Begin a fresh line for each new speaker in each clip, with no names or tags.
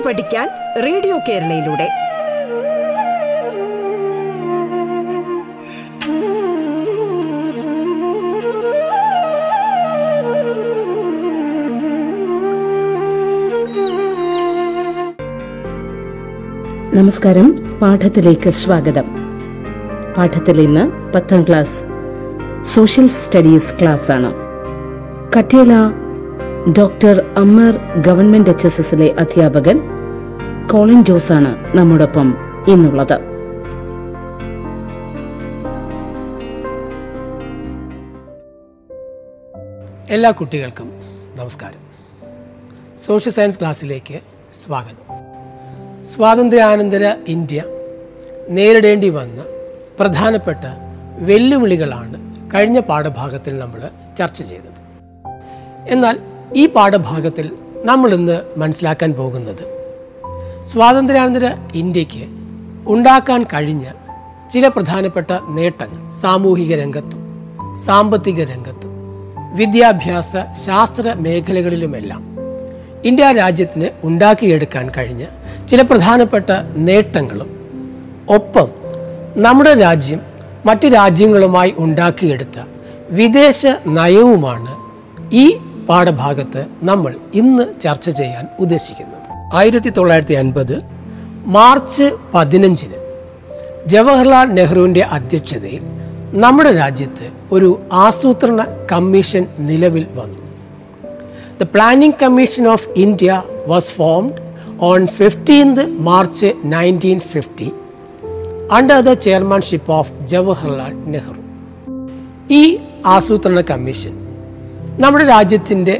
പാട്ട് പഠിക്കാൻ റേഡിയോ കേരളയിലൂടെ.
നമസ്കാരം. പാഠത്തിലേക്ക് സ്വാഗതം. പാഠത്തിൽ ഇന്ന് പത്താം ക്ലാസ് സോഷ്യൽ സ്റ്റഡീസ് ക്ലാസ് ആണ് കട്ടിയല doctor Amar government H S എസിലെ അധ്യാപകൻ കോളിൻ ജോസ് ആണ് നമ്മോടൊപ്പം ഇന്നുള്ളത്.
എല്ലാ കുട്ടികൾക്കും നമസ്കാരം. സോഷ്യൽ സയൻസ് ക്ലാസ്സിലേക്ക് സ്വാഗതം. സ്വാതന്ത്ര്യാനന്തര ഇന്ത്യ നേരിടേണ്ടി വന്ന പ്രധാനപ്പെട്ട വെല്ലുവിളികളാണ് കഴിഞ്ഞ പാഠഭാഗത്തിൽ നമ്മൾ ചർച്ച ചെയ്തത്. എന്നാൽ ഈ പാഠഭാഗത്തിൽ നമ്മൾ ഇന്ന് മനസ്സിലാക്കാൻ പോകുന്നത് സ്വാതന്ത്ര്യാനന്തര ഇന്ത്യയ്ക്ക് ഉണ്ടാക്കാൻ കഴിഞ്ഞ ചില പ്രധാനപ്പെട്ട നേട്ടങ്ങൾ. സാമൂഹിക രംഗത്തും സാമ്പത്തിക രംഗത്തും വിദ്യാഭ്യാസ ശാസ്ത്ര മേഖലകളിലുമെല്ലാം ഇന്ത്യ രാജ്യത്തിന് ഉണ്ടാക്കിയെടുക്കാൻ കഴിഞ്ഞ ചില പ്രധാനപ്പെട്ട നേട്ടങ്ങളും ഒപ്പം നമ്മുടെ രാജ്യം മറ്റ് രാജ്യങ്ങളുമായി ഉണ്ടാക്കിയെടുത്ത വിദേശ നയവുമാണ് ഈ പാഠഭാഗത്ത് നമ്മൾ ഇന്ന് ചർച്ച ചെയ്യാൻ ഉദ്ദേശിക്കുന്നത്. ആയിരത്തി തൊള്ളായിരത്തി അൻപത് മാർച്ച് പതിനഞ്ചിന് ജവഹർലാൽ നെഹ്റുവിന്റെ അധ്യക്ഷതയിൽ നമ്മുടെ രാജ്യത്ത് ഒരു ആസൂത്രണ കമ്മീഷൻ നിലവിൽ വന്നു. The Planning Commission of India was formed on 15th March 1950 under the chairmanship of Jawaharlal Nehru ഈ ആസൂത്രണ കമ്മീഷൻ നമ്മുടെ രാജ്യത്തിന്റെ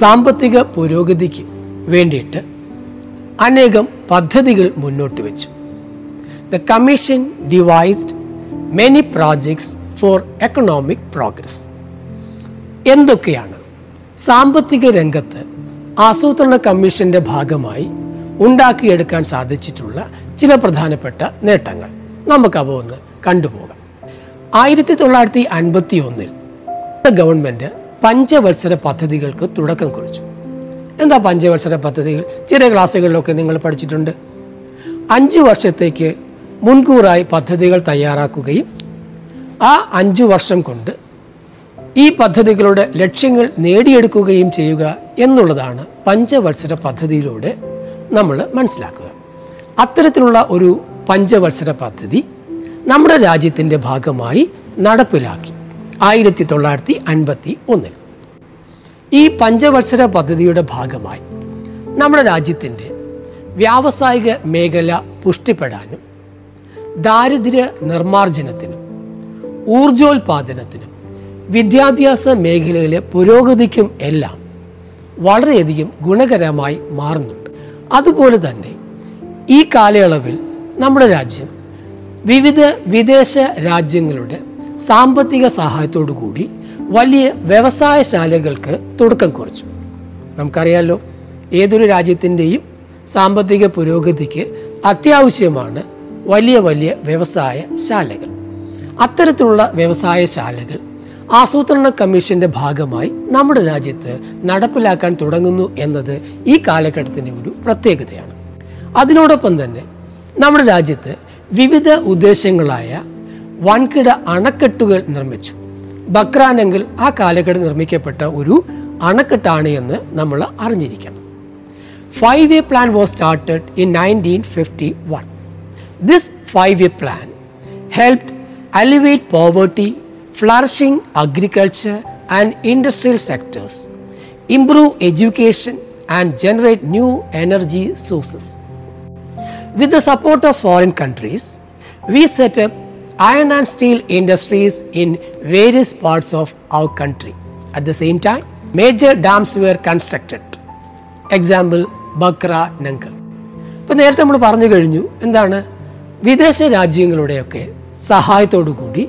സാമ്പത്തിക പുരോഗതിക്ക് വേണ്ടിയിട്ട് അനേകം പദ്ധതികൾ മുന്നോട്ട് വെച്ചു. The commission devised many projects for economic progress എന്തൊക്കെയാണ്? സാമ്പത്തിക രംഗത്ത് ആസൂത്രണ കമ്മീഷന്റെ ഭാഗമായി ഉണ്ടാക്കിയെടുക്കാൻ സാധിച്ചിട്ടുള്ള ചില പ്രധാനപ്പെട്ട നേട്ടങ്ങൾ. നമുക്ക് അവ ഒന്ന് കണ്ടുപോകാം. ആയിരത്തി തൊള്ളായിരത്തി അൻപത്തി ഒന്നിൽ ഗവൺമെന്റ് പഞ്ചവത്സര പദ്ധതികൾക്ക് തുടക്കം കുറിച്ചു. എന്താ പഞ്ചവത്സര പദ്ധതികൾ? ചെറിയ ക്ലാസ്സുകളിലൊക്കെ നിങ്ങൾ പഠിച്ചിട്ടുണ്ട്. അഞ്ച് വർഷത്തേക്ക് മുൻകൂറായി പദ്ധതികൾ തയ്യാറാക്കുകയും ആ അഞ്ചു വർഷം കൊണ്ട് ഈ പദ്ധതികളുടെ ലക്ഷ്യങ്ങൾ നേടിയെടുക്കുകയും ചെയ്യുക എന്നുള്ളതാണ് പഞ്ചവത്സര പദ്ധതിയിലൂടെ നമ്മൾ മനസ്സിലാക്കുക. അത്തരത്തിലുള്ള ഒരു പഞ്ചവത്സര പദ്ധതി നമ്മുടെ രാജ്യത്തിന്റെ ഭാഗമായി നടപ്പിലാക്കി. ആയിരത്തി തൊള്ളായിരത്തി അൻപത്തി ഒന്നിൽ. ഈ പഞ്ചവത്സര പദ്ധതിയുടെ ഭാഗമായി നമ്മുടെ രാജ്യത്തിന്റെ വ്യാവസായിക മേഖല പുഷ്ടിപ്പെടാനും ദാരിദ്ര്യ നിർമ്മാർജനത്തിനും ഊർജോൽപാദനത്തിനും വിദ്യാഭ്യാസ മേഖലയിലെ പുരോഗതിക്കും എല്ലാം വളരെയധികം ഗുണകരമായി മാറുന്നുണ്ട്. അതുപോലെ തന്നെ ഈ കാലയളവിൽ നമ്മുടെ രാജ്യം വിവിധ വിദേശ രാജ്യങ്ങളുടെ സാമ്പത്തിക സഹായത്തോടു കൂടി വലിയ വ്യവസായശാലകൾക്ക് തുടക്കം കുറിച്ചു. നമുക്കറിയാലോ ഏതൊരു രാജ്യത്തിന്റെയും സാമ്പത്തിക പുരോഗതിക്ക് അത്യാവശ്യമാണ് വലിയ വലിയ വ്യവസായ ശാലകൾ. അത്തരത്തിലുള്ള വ്യവസായശാലകൾ ആസൂത്രണ കമ്മീഷന്റെ ഭാഗമായി നമ്മുടെ രാജ്യത്ത് നടപ്പിലാക്കാൻ തുടങ്ങുന്നു എന്നത് ഈ കാലഘട്ടത്തിന്റെ ഒരു പ്രത്യേകതയാണ്. അതിനോടൊപ്പം തന്നെ നമ്മുടെ രാജ്യത്ത് വിവിധ ഉദ്ദേശങ്ങളായ വൻകിട അണക്കെട്ടുകൾ നിർമ്മിച്ചു. ബക്രാനങ്കിൽ ആ കാലഘട്ടം നിർമ്മിക്കപ്പെട്ട ഒരു അണക്കെട്ടാണ് എന്ന് നമ്മൾ അറിഞ്ഞിരിക്കണം five year plan was started in nineteen fifty one this five year plan helped alleviate poverty, flourishing agriculture and industrial sectors, improve education, and generate new energy sources. With the support of foreign countries, we set up iron and steel industries in various parts of our country. At the same time, major dams were constructed. Example Bhakra Nangal ഇപ്പം നേരത്തെ നമ്മൾ പറഞ്ഞു കഴിഞ്ഞു എന്താണ്? വിദേശ രാജ്യങ്ങളുടെയൊക്കെ സഹായത്തോടു കൂടി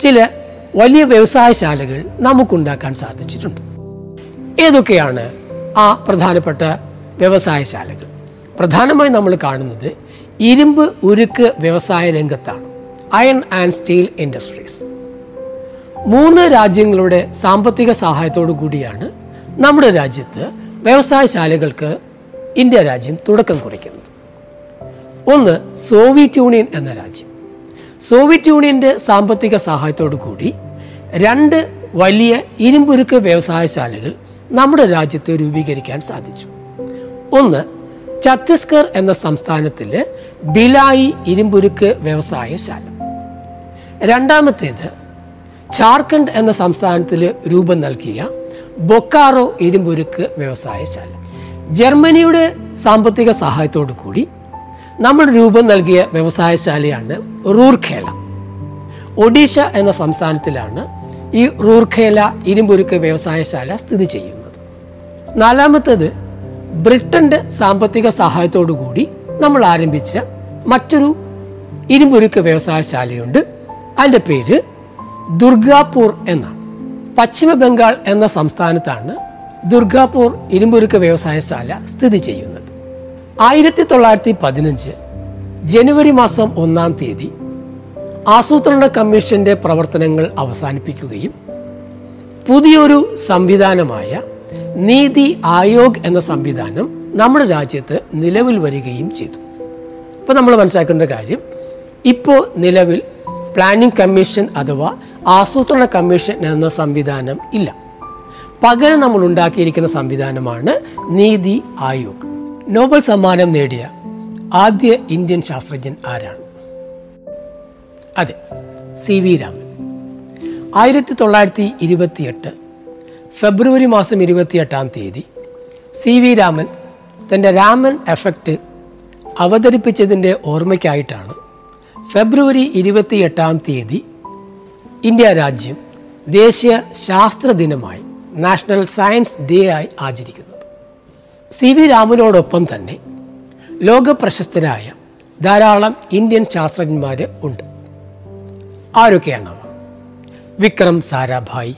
ചില വലിയ വ്യവസായശാലകൾ നമുക്കുണ്ടാക്കാൻ സാധിച്ചിട്ടുണ്ട്. ഏതൊക്കെയാണ് ആ പ്രധാനപ്പെട്ട വ്യവസായശാലകൾ പ്രധാനമായും നമ്മൾ കാണുന്നത് ഇരുമ്പ് ഉരുക്ക് വ്യവസായ രംഗത്താണ്. അയൺ ആൻഡ് സ്റ്റീൽ ഇൻഡസ്ട്രീസ് മൂന്ന് രാജ്യങ്ങളുടെ സാമ്പത്തിക സഹായത്തോടു കൂടിയാണ് നമ്മുടെ രാജ്യത്ത് വ്യവസായശാലകൾക്ക് ഇന്ത്യ രാജ്യം തുടക്കം കുറിക്കുന്നത്. ഒന്ന് സോവിയറ്റ് യൂണിയൻ എന്ന രാജ്യം. സോവിയറ്റ് യൂണിയന്റെ സാമ്പത്തിക സഹായത്തോടു കൂടി രണ്ട് വലിയ ഇരുമ്പുരുക്ക് വ്യവസായശാലകൾ നമ്മുടെ രാജ്യത്ത് രൂപീകരിക്കാൻ സാധിച്ചു. ഒന്ന് ഛത്തീസ്ഗഡ് എന്ന സംസ്ഥാനത്തിലെ ബിലായി ഇരുമ്പുരുക്ക് വ്യവസായശാല. രണ്ടാമത്തേത് ജാർഖണ്ഡ് എന്ന സംസ്ഥാനത്തിൽ രൂപം നൽകിയ ബൊക്കാറോ ഇരുമ്പുരുക്ക് വ്യവസായശാല. ജർമ്മനിയുടെ സാമ്പത്തിക സഹായത്തോടു കൂടി നമ്മൾ രൂപം നൽകിയ വ്യവസായശാലയാണ് റൂർഖേല. ഒഡീഷ എന്ന സംസ്ഥാനത്തിലാണ് ഈ റൂർഖേല ഇരുമ്പുരുക്ക് വ്യവസായശാല സ്ഥിതി ചെയ്യുന്നത്. നാലാമത്തേത് ബ്രിട്ടന്റെ സാമ്പത്തിക സഹായത്തോടു കൂടി നമ്മൾ ആരംഭിച്ച മറ്റൊരു ഇരുമ്പുരുക്ക് വ്യവസായശാലയുണ്ട്. അതിന്റെ പേര് ദുർഗാപൂർ എന്നാണ്. പശ്ചിമ ബംഗാൾ എന്ന സംസ്ഥാനത്താണ് ദുർഗാപൂർ ഇരുമ്പുരുക്ക് വ്യവസായശാല സ്ഥിതി ചെയ്യുന്നത്. ആയിരത്തി തൊള്ളായിരത്തി പതിനഞ്ച് ജനുവരി മാസം ഒന്നാം തീയതി ആസൂത്രണ കമ്മീഷന്റെ പ്രവർത്തനങ്ങൾ അവസാനിപ്പിക്കുകയും പുതിയൊരു സംവിധാനമായ നീതി ആയോഗ് എന്ന സംവിധാനം നമ്മുടെ രാജ്യത്ത് നിലവിൽ വരികയും ചെയ്തു. ഇപ്പോൾ നമ്മൾ മനസ്സിലാക്കേണ്ട കാര്യം ഇപ്പോൾ നിലവിൽ പ്ലാനിംഗ് കമ്മീഷൻ അഥവാ ആസൂത്രണ കമ്മീഷൻ എന്ന സംവിധാനം ഇല്ല. പകരം നമ്മൾ ഉണ്ടാക്കിയിരിക്കുന്ന സംവിധാനമാണ് നീതി ആയോഗ്. നോബൽ സമ്മാനം നേടിയ ആദ്യ ഇന്ത്യൻ ശാസ്ത്രജ്ഞൻ ആരാണ്? അതെ സി വി രാമൻ. ആയിരത്തി തൊള്ളായിരത്തി ഇരുപത്തിയെട്ട് ഫെബ്രുവരി മാസം ഇരുപത്തിയെട്ടാം തീയതി സി വി രാമൻ തന്റെ രാമൻ എഫക്റ്റ് അവതരിപ്പിച്ചതിന്റെ ഓർമ്മയ്ക്കായിട്ടാണ് ഫെബ്രുവരി ഇരുപത്തിയെട്ടാം തീയതി ഇന്ത്യ രാജ്യം ദേശീയ ശാസ്ത്ര ദിനമായി നാഷണൽ സയൻസ് ഡേ ആയി ആചരിക്കുന്നത്. സി വി രാമനോടൊപ്പം തന്നെ ലോക പ്രശസ്തരായ ധാരാളം ഇന്ത്യൻ ശാസ്ത്രജ്ഞന്മാർ ഉണ്ട്. ആരൊക്കെയാണ് Vikram Sarabhai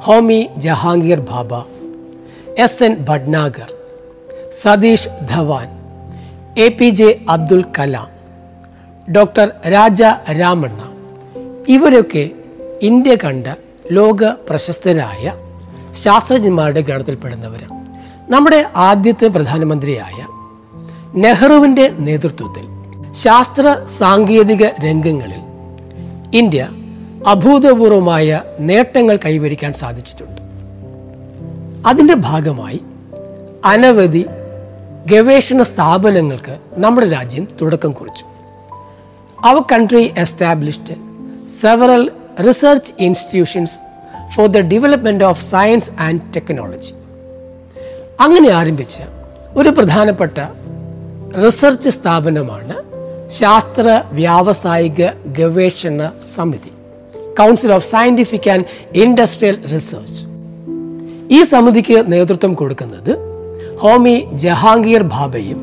Homi Jehangir Bhabha S N Bhatnagar Satish Dhawan A P J Abdul Kalam doctor Raja Ramanna. ഇവരൊക്കെ ഇന്ത്യ കണ്ട ലോക പ്രശസ്തരായ ശാസ്ത്രജ്ഞന്മാരുടെ ഗണത്തിൽപ്പെടുന്നവരാണ് നമ്മുടെ ആദ്യത്തെ പ്രധാനമന്ത്രിയായ നെഹ്റുവിന്റെ നേതൃത്വത്തിൽ ശാസ്ത്ര സാങ്കേതിക രംഗങ്ങളിൽ ഇന്ത്യ അഭൂതപൂർവമായ നേട്ടങ്ങൾ കൈവരിക്കാൻ സാധിച്ചിട്ടുണ്ട്. അതിന്റെ ഭാഗമായി അനവധി ഗവേഷണ സ്ഥാപനങ്ങൾക്ക് നമ്മുടെ രാജ്യം തുടക്കം കുറിച്ചു. Our country established several research institutions for the development of science and technology അങ്ങനെ ആരംഭിച്ച ഒരു പ്രധാനപ്പെട്ട റിസർച്ച് സ്ഥാപനമാണ് ശാസ്ത്ര വ്യാവസായിക ഗവേഷണ സമിതി. Council of scientific and industrial research ഈ സമിതിക്ക് നേതൃത്വം കൊടുക്കുന്നത് ഹോമി ജഹാംഗീർ ബാബയും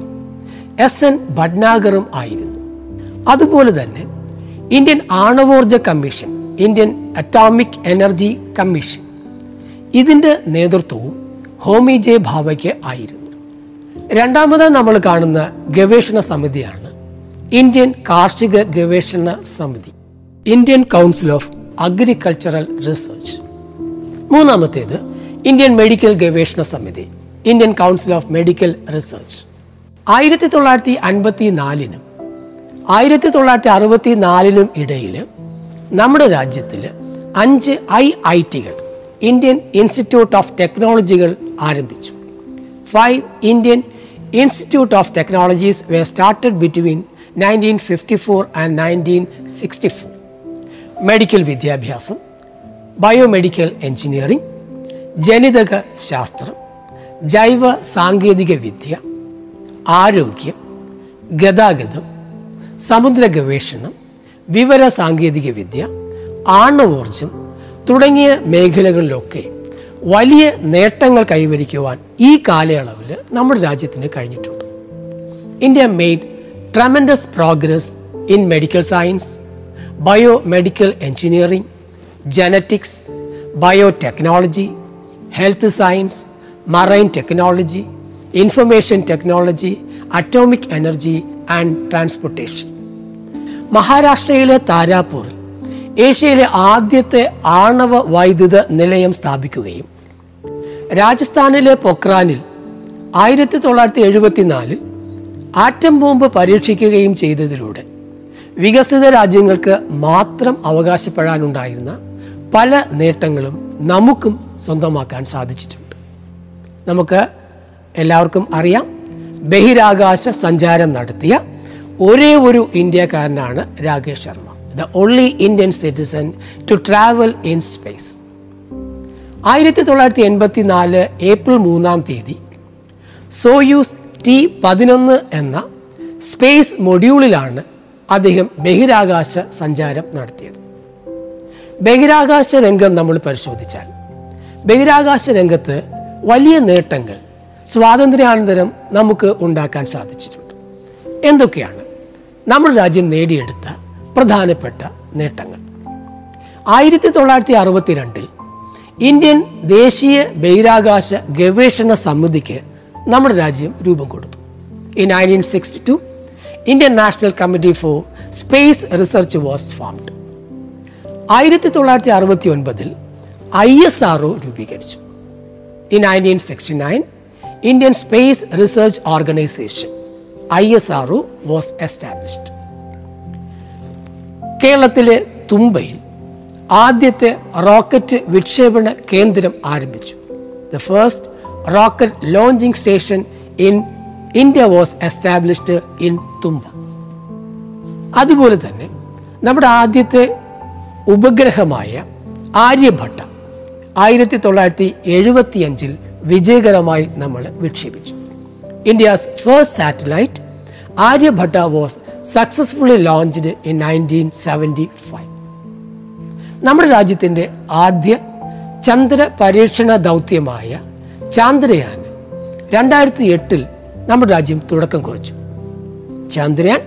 എസ് എൻ ഭട്നാഗറും ആയിരുന്നു. അതുപോലെ തന്നെ Indian ആണവോർജ commission Indian atomic energy commission ഇതിന്റെ നേതൃത്വവും ഹോമി ജെ ഭാവയ്ക്ക് ആയിരുന്നു. രണ്ടാമതായി നമ്മൾ കാണുന്ന ഗവേഷണ സമിതിയാണ് ഇന്ത്യൻ കാർഷിക ഗവേഷണ സമിതി Indian council of agricultural research മൂന്നാമത്തേത് ഇന്ത്യൻ മെഡിക്കൽ ഗവേഷണ സമിതി Indian council of medical research ആയിരത്തി തൊള്ളായിരത്തി അൻപത്തി നാലിനും ആയിരത്തി തൊള്ളായിരത്തി അറുപത്തി നാലിനും ഇടയിൽ നമ്മുടെ രാജ്യത്തിൽ അഞ്ച് ഐ ഐ ടികൾ ഇന്ത്യൻ ഇൻസ്റ്റിറ്റ്യൂട്ട് ഓഫ് ടെക്നോളജികൾ ആരംഭിച്ചു. Five Indian institute of technologies were started between nineteen fifty four and nineteen sixty four medical വിദ്യാഭ്യാസം ബയോമെഡിക്കൽ എഞ്ചിനീയറിംഗ് ജനിതക ശാസ്ത്രം ജൈവ സാങ്കേതിക വിദ്യ ആരോഗ്യം ഗതാഗതം സമുദ്ര ഗവേഷണം വിവര സാങ്കേതിക വിദ്യ ആണവോർജം തുടങ്ങിയ മേഖലകളിലൊക്കെ വലിയ നേട്ടങ്ങൾ കൈവരിക്കുവാൻ ഈ കാലയളവിൽ നമ്മുടെ രാജ്യത്തിന് കഴിഞ്ഞിട്ടുണ്ട്. India made tremendous progress in medical science. Biomedical engineering genetics biotechnology health science marine technology information technology atomic energy and transportation മഹാരാഷ്ട്രയിലെ താരാപൂറിൽ ഏഷ്യയിലെ ആദ്യത്തെ ആണവ വൈദ്യുത നിലയം സ്ഥാപിക്കുകയും രാജസ്ഥാനിലെ പൊക്രാനിൽ ആയിരത്തി തൊള്ളായിരത്തി എഴുപത്തിനാലിൽ ആറ്റം ബോംബ് പരീക്ഷിക്കുകയും ചെയ്തതിലൂടെ വികസിത രാജ്യങ്ങൾക്ക് മാത്രം അവകാശപ്പെടാനുണ്ടായിരുന്ന പല നേട്ടങ്ങളും നമുക്കും സ്വന്തമാക്കാൻ സാധിച്ചിട്ടുണ്ട്. നമുക്ക് എല്ലാവർക്കും അറിയാം ബഹിരാകാശ സഞ്ചാരം നടത്തിയ ഒരേ ഒരു ഇന്ത്യക്കാരനാണ് Rakesh Sharma the only Indian citizen to travel in space ആയിരത്തി തൊള്ളായിരത്തി എൺപത്തി നാല് ഏപ്രിൽ മൂന്നാം തീയതി സോയൂസ് ടി പതിനൊന്ന് എന്ന സ്പേസ് മൊഡ്യൂളിലാണ് അദ്ദേഹം ബഹിരാകാശ സഞ്ചാരം നടത്തിയത്. ബഹിരാകാശ രംഗം നമ്മൾ പരിശോധിച്ചാൽ ബഹിരാകാശ രംഗത്ത് വലിയ നേട്ടങ്ങൾ സ്വാതന്ത്ര്യാനന്തരം നമുക്ക് ഉണ്ടാക്കാൻ സാധിച്ചിട്ടുണ്ട്. എന്തൊക്കെയാണ്? നമ്മുടെ രാജ്യം നേടിയെടുത്ത പ്രധാനപ്പെട്ട നേട്ടങ്ങൾ. ആയിരത്തി തൊള്ളായിരത്തി അറുപത്തിരണ്ടിൽ ഇന്ത്യൻ ദേശീയ ബഹിരാകാശ ഗവേഷണ സമിതിക്ക് നമ്മുടെ രാജ്യം രൂപം കൊടുത്തു. In nineteen sixty two Indian national committee for space research was formed ആയിരത്തി തൊള്ളായിരത്തി അറുപത്തി ഒൻപതിൽ ഐ എസ് ആർ ഒ രൂപീകരിച്ചു. In nineteen sixty nine Indian space research organisation I S R O was established കേരളത്തിലെ തുമ്പയിൽ ആദ്യത്തെ റോക്കറ്റ് വിക്ഷേപണ കേന്ദ്രം ആരംഭിച്ചു. The first rocket launching station in India was established in Thumba. അതുപോലെ തന്നെ നമ്മുടെ ആദ്യത്തെ ഉപഗ്രഹമായ ആര്യഭട്ട ആയിരത്തി തൊള്ളായിരത്തി എഴുപത്തി അഞ്ചിൽ വിജയകരമായി നമ്മൾ വിക്ഷേപിച്ചു. India's first satellite Aryabhata was successfully launched in nineteen seventy five. നമ്മുടെ രാജ്യത്തിന്റെ ആദ്യ ചന്ദ്ര പരീക്ഷണ ദൗത്യമായ ചാന്ദ്രയാൻ രണ്ടായിരത്തി എട്ടിൽ നമ്മുടെ രാജ്യം തുടക്കം കുറിച്ചു. Chandrayaan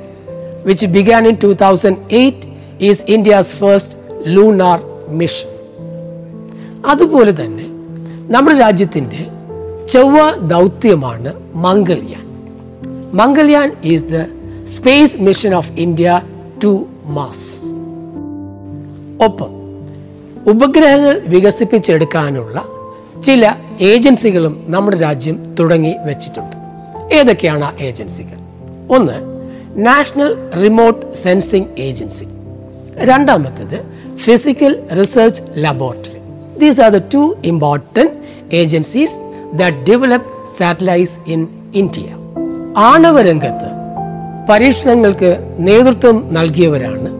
which began in two thousand eight is India's first lunar mission അതുപോലെ തന്നെ നമ്മുടെ രാജ്യത്തിന്റെ ചൊവ്വ ദൗത്യമാണ് Mangalyaan. Mangalyaan is the space mission of India to Mars ഒപ്പം ഉപഗ്രഹങ്ങൾ വികസിപ്പിച്ചെടുക്കാനുള്ള ചില ഏജൻസികളും നമ്മുടെ രാജ്യം തുടങ്ങി വെച്ചിട്ടുണ്ട്. ഏതൊക്കെയാണ് ആ ഏജൻസികൾ? ഒന്ന് നാഷണൽ റിമോട്ട് സെൻസിംഗ് ഏജൻസി. രണ്ടാമത്തേത് physical research laboratory. These are the two important agencies that develop satellites in India ആണവ രംഗത്ത് പരീക്ഷണങ്ങൾക്ക് നേതൃത്വം നൽകിയവരാണ്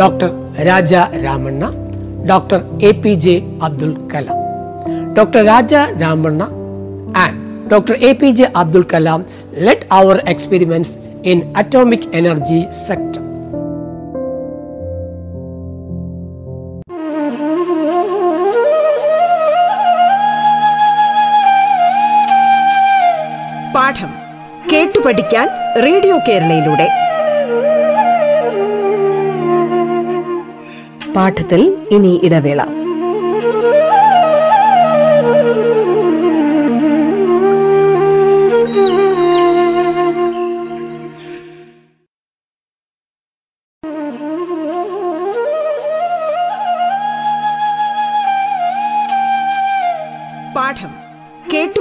doctor Raja Ramanna doctor A P J Abdul Kalam. Doctor Raja Ramanna and doctor A P J Abdul Kalam led our experiments in atomic energy sector
പാഠം കേട്ടു പഠിക്കാൻ radio കേരളയിലൂടെ.
പാഠത്തിൽ ഇനി ഇടവേള.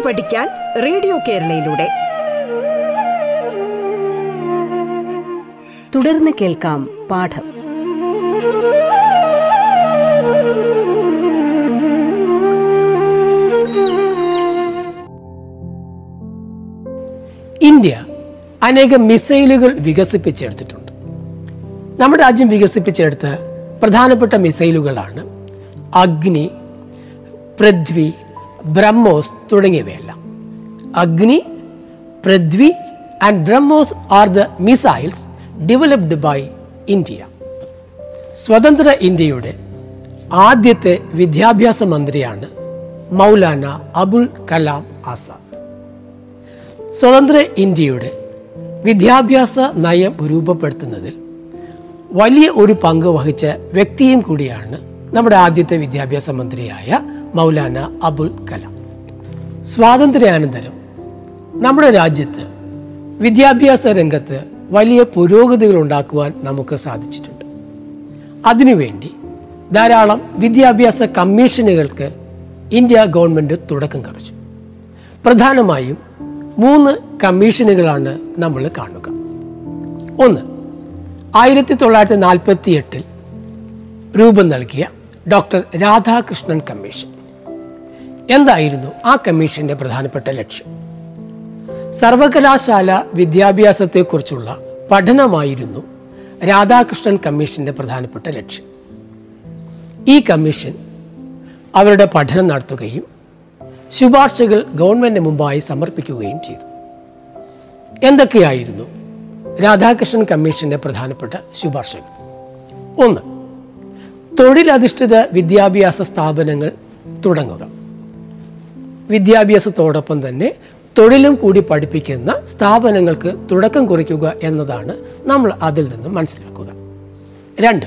പഠിക്കാൻ റേഡിയോ കേരളയിലൂടെ.
തുടർന്ന് കേൾക്കാം പാഠം.
ഇന്ത്യ അനേകം മിസൈലുകൾ വികസിപ്പിച്ചെടുത്തിട്ടുണ്ട്. നമ്മുടെ രാജ്യം വികസിപ്പിച്ചെടുത്ത പ്രധാനപ്പെട്ട മിസൈലുകളാണ് അഗ്നി പൃഥ്വി ബ്രഹ്മോസ് തുടങ്ങിയവയെല്ലാം. Agni Prithvi and BrahMos are the missiles developed by India. സ്വതന്ത്ര ഇന്ത്യയുടെ ആദ്യത്തെ വിദ്യാഭ്യാസ മന്ത്രിയാണ് മൗലാന അബുൽ കലാം ആസാദ്. സ്വതന്ത്ര ഇന്ത്യയുടെ വിദ്യാഭ്യാസ നയം രൂപപ്പെടുത്തുന്നതിൽ വലിയ ഒരു പങ്ക് വഹിച്ച വ്യക്തിയും കൂടിയാണ് നമ്മുടെ ആദ്യത്തെ വിദ്യാഭ്യാസ മന്ത്രിയായ മൗലാന അബുൽ കലാം. സ്വാതന്ത്ര്യാനന്തരം. നമ്മുടെ രാജ്യത്ത് വിദ്യാഭ്യാസ രംഗത്ത് വലിയ പുരോഗതികൾ ഉണ്ടാക്കുവാൻ നമുക്ക് സാധിച്ചിട്ടുണ്ട്. അതിനുവേണ്ടി ധാരാളം വിദ്യാഭ്യാസ കമ്മീഷനുകൾക്ക് ഇന്ത്യ ഗവൺമെന്റ് തുടക്കം കുറിച്ചു. പ്രധാനമായും മൂന്ന് കമ്മീഷനുകളാണ് നമ്മൾ കാണുക. ഒന്ന് ആയിരത്തി തൊള്ളായിരത്തി നാൽപ്പത്തി എട്ടിൽ രൂപം നൽകിയ ഡോക്ടർ രാധാകൃഷ്ണൻ കമ്മീഷൻ. എന്തായിരുന്നു ആ കമ്മീഷന്റെ പ്രധാനപ്പെട്ട ലക്ഷ്യം? സർവകലാശാല വിദ്യാഭ്യാസത്തെക്കുറിച്ചുള്ള പഠനമായിരുന്നു രാധാകൃഷ്ണൻ കമ്മീഷന്റെ പ്രധാനപ്പെട്ട ലക്ഷ്യം. ഈ കമ്മീഷൻ അവരുടെ പഠനം നടത്തുകയും ശുപാർശകൾ ഗവൺമെന്റിന് മുമ്പായി സമർപ്പിക്കുകയും ചെയ്തു. എന്തൊക്കെയായിരുന്നു രാധാകൃഷ്ണൻ കമ്മീഷന്റെ പ്രധാനപ്പെട്ട ശുപാർശകൾ? ഒന്ന് തൊഴിലധിഷ്ഠിത വിദ്യാഭ്യാസ സ്ഥാപനങ്ങൾ തുടങ്ങുക. വിദ്യാഭ്യാസത്തോടൊപ്പം തന്നെ തൊഴിലും കൂടി പഠിപ്പിക്കുന്ന സ്ഥാപനങ്ങൾക്ക് തുടക്കം കുറിക്കുക എന്നതാണ് നമ്മൾ അതിൽ നിന്ന് മനസ്സിലാക്കുക. രണ്ട്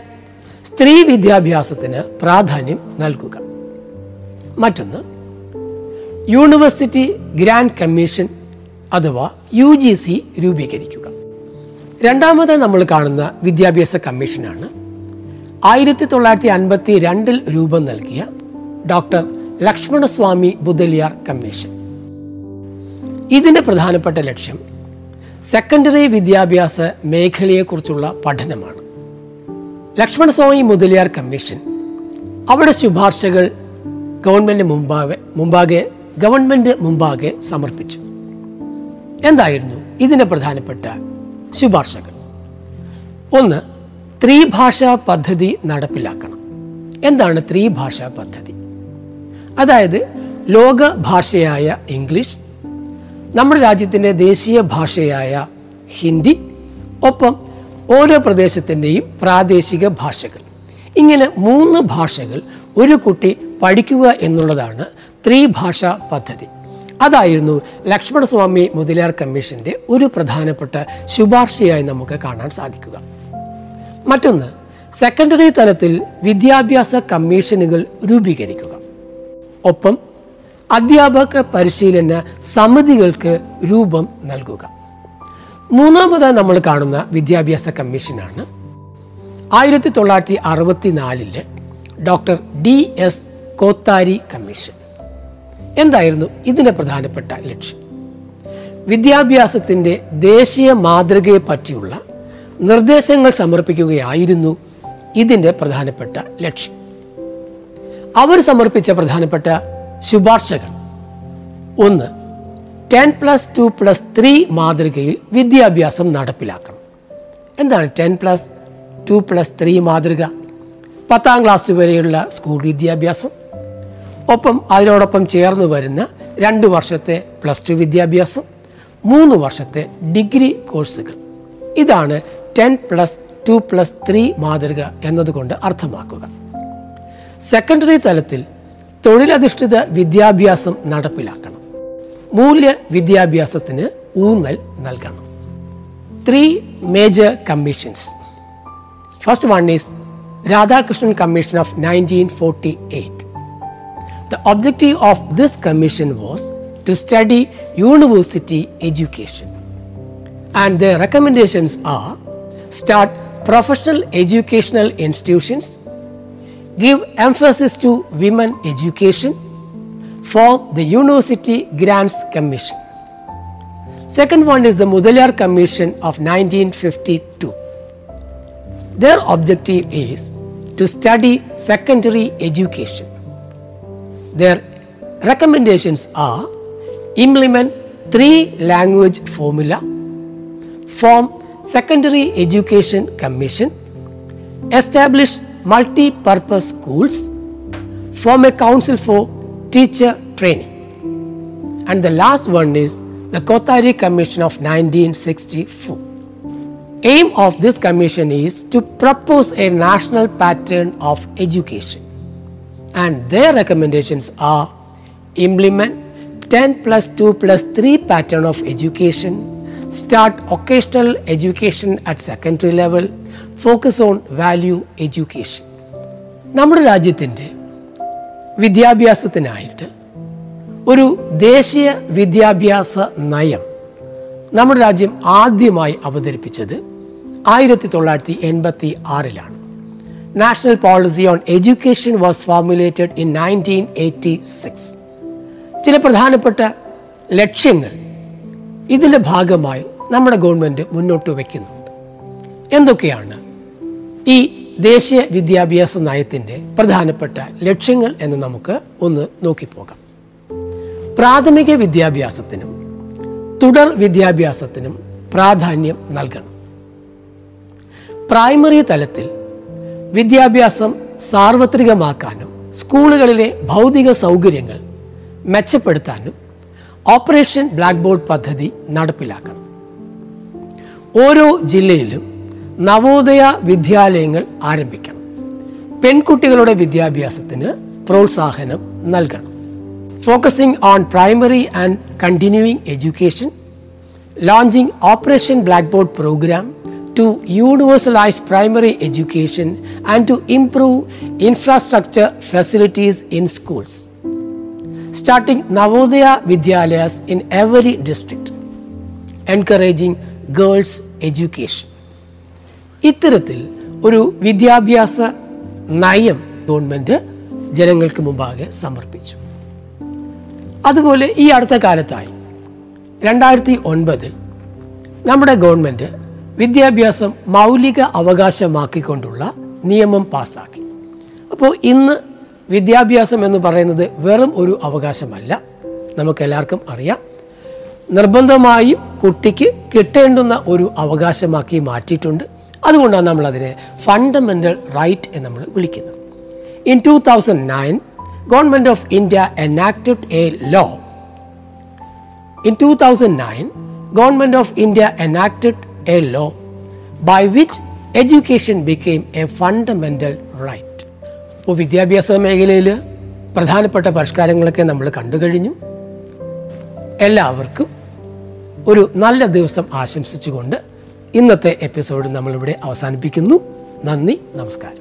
സ്ത്രീ വിദ്യാഭ്യാസത്തിന് പ്രാധാന്യം നൽകുക. മറ്റൊന്ന് യൂണിവേഴ്സിറ്റി ഗ്രാൻഡ് കമ്മീഷൻ അഥവാ യു ജി സി രൂപീകരിക്കുക. രണ്ടാമത് നമ്മൾ കാണുന്ന വിദ്യാഭ്യാസ കമ്മീഷനാണ്. ആയിരത്തി തൊള്ളായിരത്തി അൻപത്തി രണ്ടിൽ രൂപം നൽകിയ ഡോക്ടർ ലക്ഷ്മണസ്വാമി ബുദലിയാർ കമ്മീഷൻ. ഇതിന്റെ പ്രധാനപ്പെട്ട ലക്ഷ്യം സെക്കൻഡറി വിദ്യാഭ്യാസ മേഖലയെക്കുറിച്ചുള്ള പഠനമാണ്. ലക്ഷ്മണസ്വാമി മുതലിയാർ കമ്മീഷൻ അവിടെ ശുപാർശകൾ ഗവൺമെന്റ് മുമ്പാകെ മുമ്പാകെ ഗവൺമെന്റ് മുമ്പാകെ സമർപ്പിച്ചു. എന്തായിരുന്നു ഇതിന്റെ പ്രധാനപ്പെട്ട ശുപാർശകൾ? ഒന്ന് ത്രിഭാഷാ പദ്ധതി നടപ്പിലാക്കണം. എന്താണ് ത്രിഭാഷാ പദ്ധതി? അതായത് ലോക ഭാഷയായ ഇംഗ്ലീഷ് നമ്മുടെ രാജ്യത്തിന്റെ ദേശീയ ഭാഷയായ ഹിന്ദി ഒപ്പം ഓരോ പ്രദേശത്തിന്റെയും പ്രാദേശിക ഭാഷകൾ. ഇങ്ങനെ മൂന്ന് ഭാഷകൾ ഒരു കുട്ടി പഠിക്കുക എന്നുള്ളതാണ് ത്രിഭാഷാ പദ്ധതി. അതായിരുന്നു ലക്ഷ്മണസ്വാമി മുതലാർ കമ്മീഷന്റെ ഒരു പ്രധാനപ്പെട്ട ശുപാർശയായി നമുക്ക് കാണാൻ സാധിക്കുക. മറ്റൊന്ന് സെക്കൻഡറി തലത്തിൽ വിദ്യാഭ്യാസ കമ്മീഷനുകൾ രൂപീകരിക്കുക. ഒപ്പം അധ്യാപക പരിശീലന സമിതികൾക്ക് രൂപം നൽകുക. മൂന്നാമതായി നമ്മൾ കാണുന്ന വിദ്യാഭ്യാസ കമ്മീഷനാണ്. ആയിരത്തി തൊള്ളായിരത്തി അറുപത്തി നാലിൽ doctor D S Kothari commission. എന്തായിരുന്നു ഇതിന്റെ പ്രധാനപ്പെട്ട ലക്ഷ്യം? വിദ്യാഭ്യാസത്തിന്റെ ദേശീയ മാതൃകയെ പറ്റിയുള്ള നിർദ്ദേശങ്ങൾ സമർപ്പിക്കുകയായിരുന്നു ഇതിന്റെ പ്രധാനപ്പെട്ട ലക്ഷ്യം. അവർ സമർപ്പിച്ച പ്രധാനപ്പെട്ട ശുപാർശകൾ. ഒന്ന് ten plus two plus three മാതൃകയിൽ വിദ്യാഭ്യാസം നടപ്പിലാക്കണം. എന്താണ് ten plus two plus three മാതൃക? പത്താം ക്ലാസ് വരെയുള്ള സ്കൂൾ വിദ്യാഭ്യാസം. ഒപ്പം അതിനോടൊപ്പം ചേർന്ന് വരുന്ന രണ്ട് വർഷത്തെ പ്ലസ് ടു വിദ്യാഭ്യാസം മൂന്ന് വർഷത്തെ ഡിഗ്രി കോഴ്സുകൾ. ഇതാണ് ten plus two plus three മാതൃക എന്നതുകൊണ്ട് അർത്ഥമാക്കുക. സെക്കൻഡറി തലത്തിൽ തൊഴിലധിഷ്ഠിത വിദ്യാഭ്യാസം നടപ്പിലാക്കണം മൂല്യ വിദ്യാഭ്യാസത്തിന് ഊന്നൽ നൽകണം three major commissions first one is Radhakrishnan commission of nineteen forty eight The objective of this commission was to study university education. And their recommendations are start professional educational institutions, give emphasis to women education, form the University Grants Commission. Second one is the Mudaliar Commission of 1952. Their objective is to study secondary education. Their recommendations are implement three language formula, form secondary education commission, establish multi-purpose schools, form a council for teacher training. And the last one is the Kothari Commission of 1964. Aim of this commission is to propose a national pattern of education and their recommendations are implement 10 plus 2 plus 3 pattern of education start occasional education at secondary level focus on value education നമ്മുടെ രാജ്യത്തിന്റെ വിദ്യാഭ്യാസത്തിനായിട്ട് ഒരു ദേശീയ വിദ്യാഭ്യാസ നയം നമ്മുടെ രാജ്യം ആദ്യമായി അവതരിപ്പിച്ചത് ആയിരത്തി തൊള്ളായിരത്തി എൺപത്തി ആറിലാണ് national policy on education was formulated in nineteen eighty six ചില പ്രധാനപ്പെട്ട ലക്ഷ്യങ്ങൾ ഇതിന്റെ ഭാഗമായി നമ്മുടെ ഗവൺമെന്റ് മുന്നോട്ട് വയ്ക്കുന്നുണ്ട്. എന്തൊക്കെയാണ് ഈ ദേശീയ വിദ്യാഭ്യാസ നയത്തിന്റെ പ്രധാനപ്പെട്ട ലക്ഷ്യങ്ങൾ എന്ന് നമുക്ക് ഒന്ന് നോക്കിപ്പോകാം. പ്രാഥമിക വിദ്യാഭ്യാസത്തിനും തുടർ വിദ്യാഭ്യാസത്തിനും പ്രാധാന്യം നൽകണം. പ്രൈമറി തലത്തിൽ വിദ്യാഭ്യാസം സാർവത്രികമാക്കാനും സ്കൂളുകളിലെ ഭൗതിക സൗകര്യങ്ങൾ മെച്ചപ്പെടുത്താനും ഓപ്പറേഷൻ ബ്ലാക്ക് ബോർഡ് പദ്ധതി നടപ്പിലാക്കണം. ഓരോ ജില്ലയിലും നവോദയ വിദ്യാലയങ്ങൾ ആരംഭിക്കണം. പെൺകുട്ടികളുടെ വിദ്യാഭ്യാസത്തിന് പ്രോത്സാഹനം നൽകണം. Focusing on primary and continuing education launching operation blackboard programme to universalise primary education and to improve infrastructure facilities in schools starting Navodaya Vidyalayas in every district encouraging girls education ഇത്തരത്തിൽ ഒരു വിദ്യാഭ്യാസ നയം ഗവൺമെന്റ് ജനങ്ങൾക്ക് മുമ്പാകെ സമർപ്പിച്ചു. അതുപോലെ ഈ അടുത്ത കാലത്തായി രണ്ടായിരത്തി ഒൻപതിൽ നമ്മുടെ ഗവൺമെന്റ് വിദ്യാഭ്യാസം മൗലിക അവകാശമാക്കിക്കൊണ്ടുള്ള നിയമം പാസ്സാക്കി. അപ്പോൾ ഇന്ന് വിദ്യാഭ്യാസം എന്ന് പറയുന്നത് വെറും ഒരു അവകാശമല്ല. നമുക്കെല്ലാവർക്കും അറിയാം. നിർബന്ധമായും കുട്ടിക്ക് കിട്ടേണ്ടുന്ന ഒരു അവകാശമാക്കി മാറ്റിയിട്ടുണ്ട്. അതുകൊണ്ടാണ് നമ്മൾ അതിനെ ഫണ്ടമെന്റൽ റൈറ്റ് എന്ന് നമ്മൾ വിളിക്കുന്നത്. In two thousand nine government of India enacted a law in two thousand nine government of India enacted a law by which education became a fundamental right ഇപ്പോൾ വിദ്യാഭ്യാസ മേഖലയിൽ പ്രധാനപ്പെട്ട പരിഷ്കാരങ്ങളൊക്കെ നമ്മൾ കണ്ടു കഴിഞ്ഞു. എല്ലാവർക്കും ഒരു നല്ല ദിവസം ആശംസിച്ചുകൊണ്ട് ഇന്നത്തെ എപ്പിസോഡ് നമ്മളിവിടെ അവസാനിപ്പിക്കുന്നു. നന്ദി നമസ്കാരം.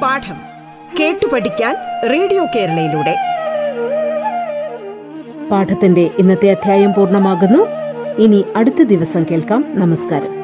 പാഠം കേട്ടു പഠിക്കാൻ റേഡിയോ കേരളയിലൂടെ.
പാഠത്തിന്റെ ഇന്നത്തെ അധ്യായം പൂർണമാകുന്നു. ഇനി അടുത്ത ദിവസം കേൾക്കാം. നമസ്കാരം.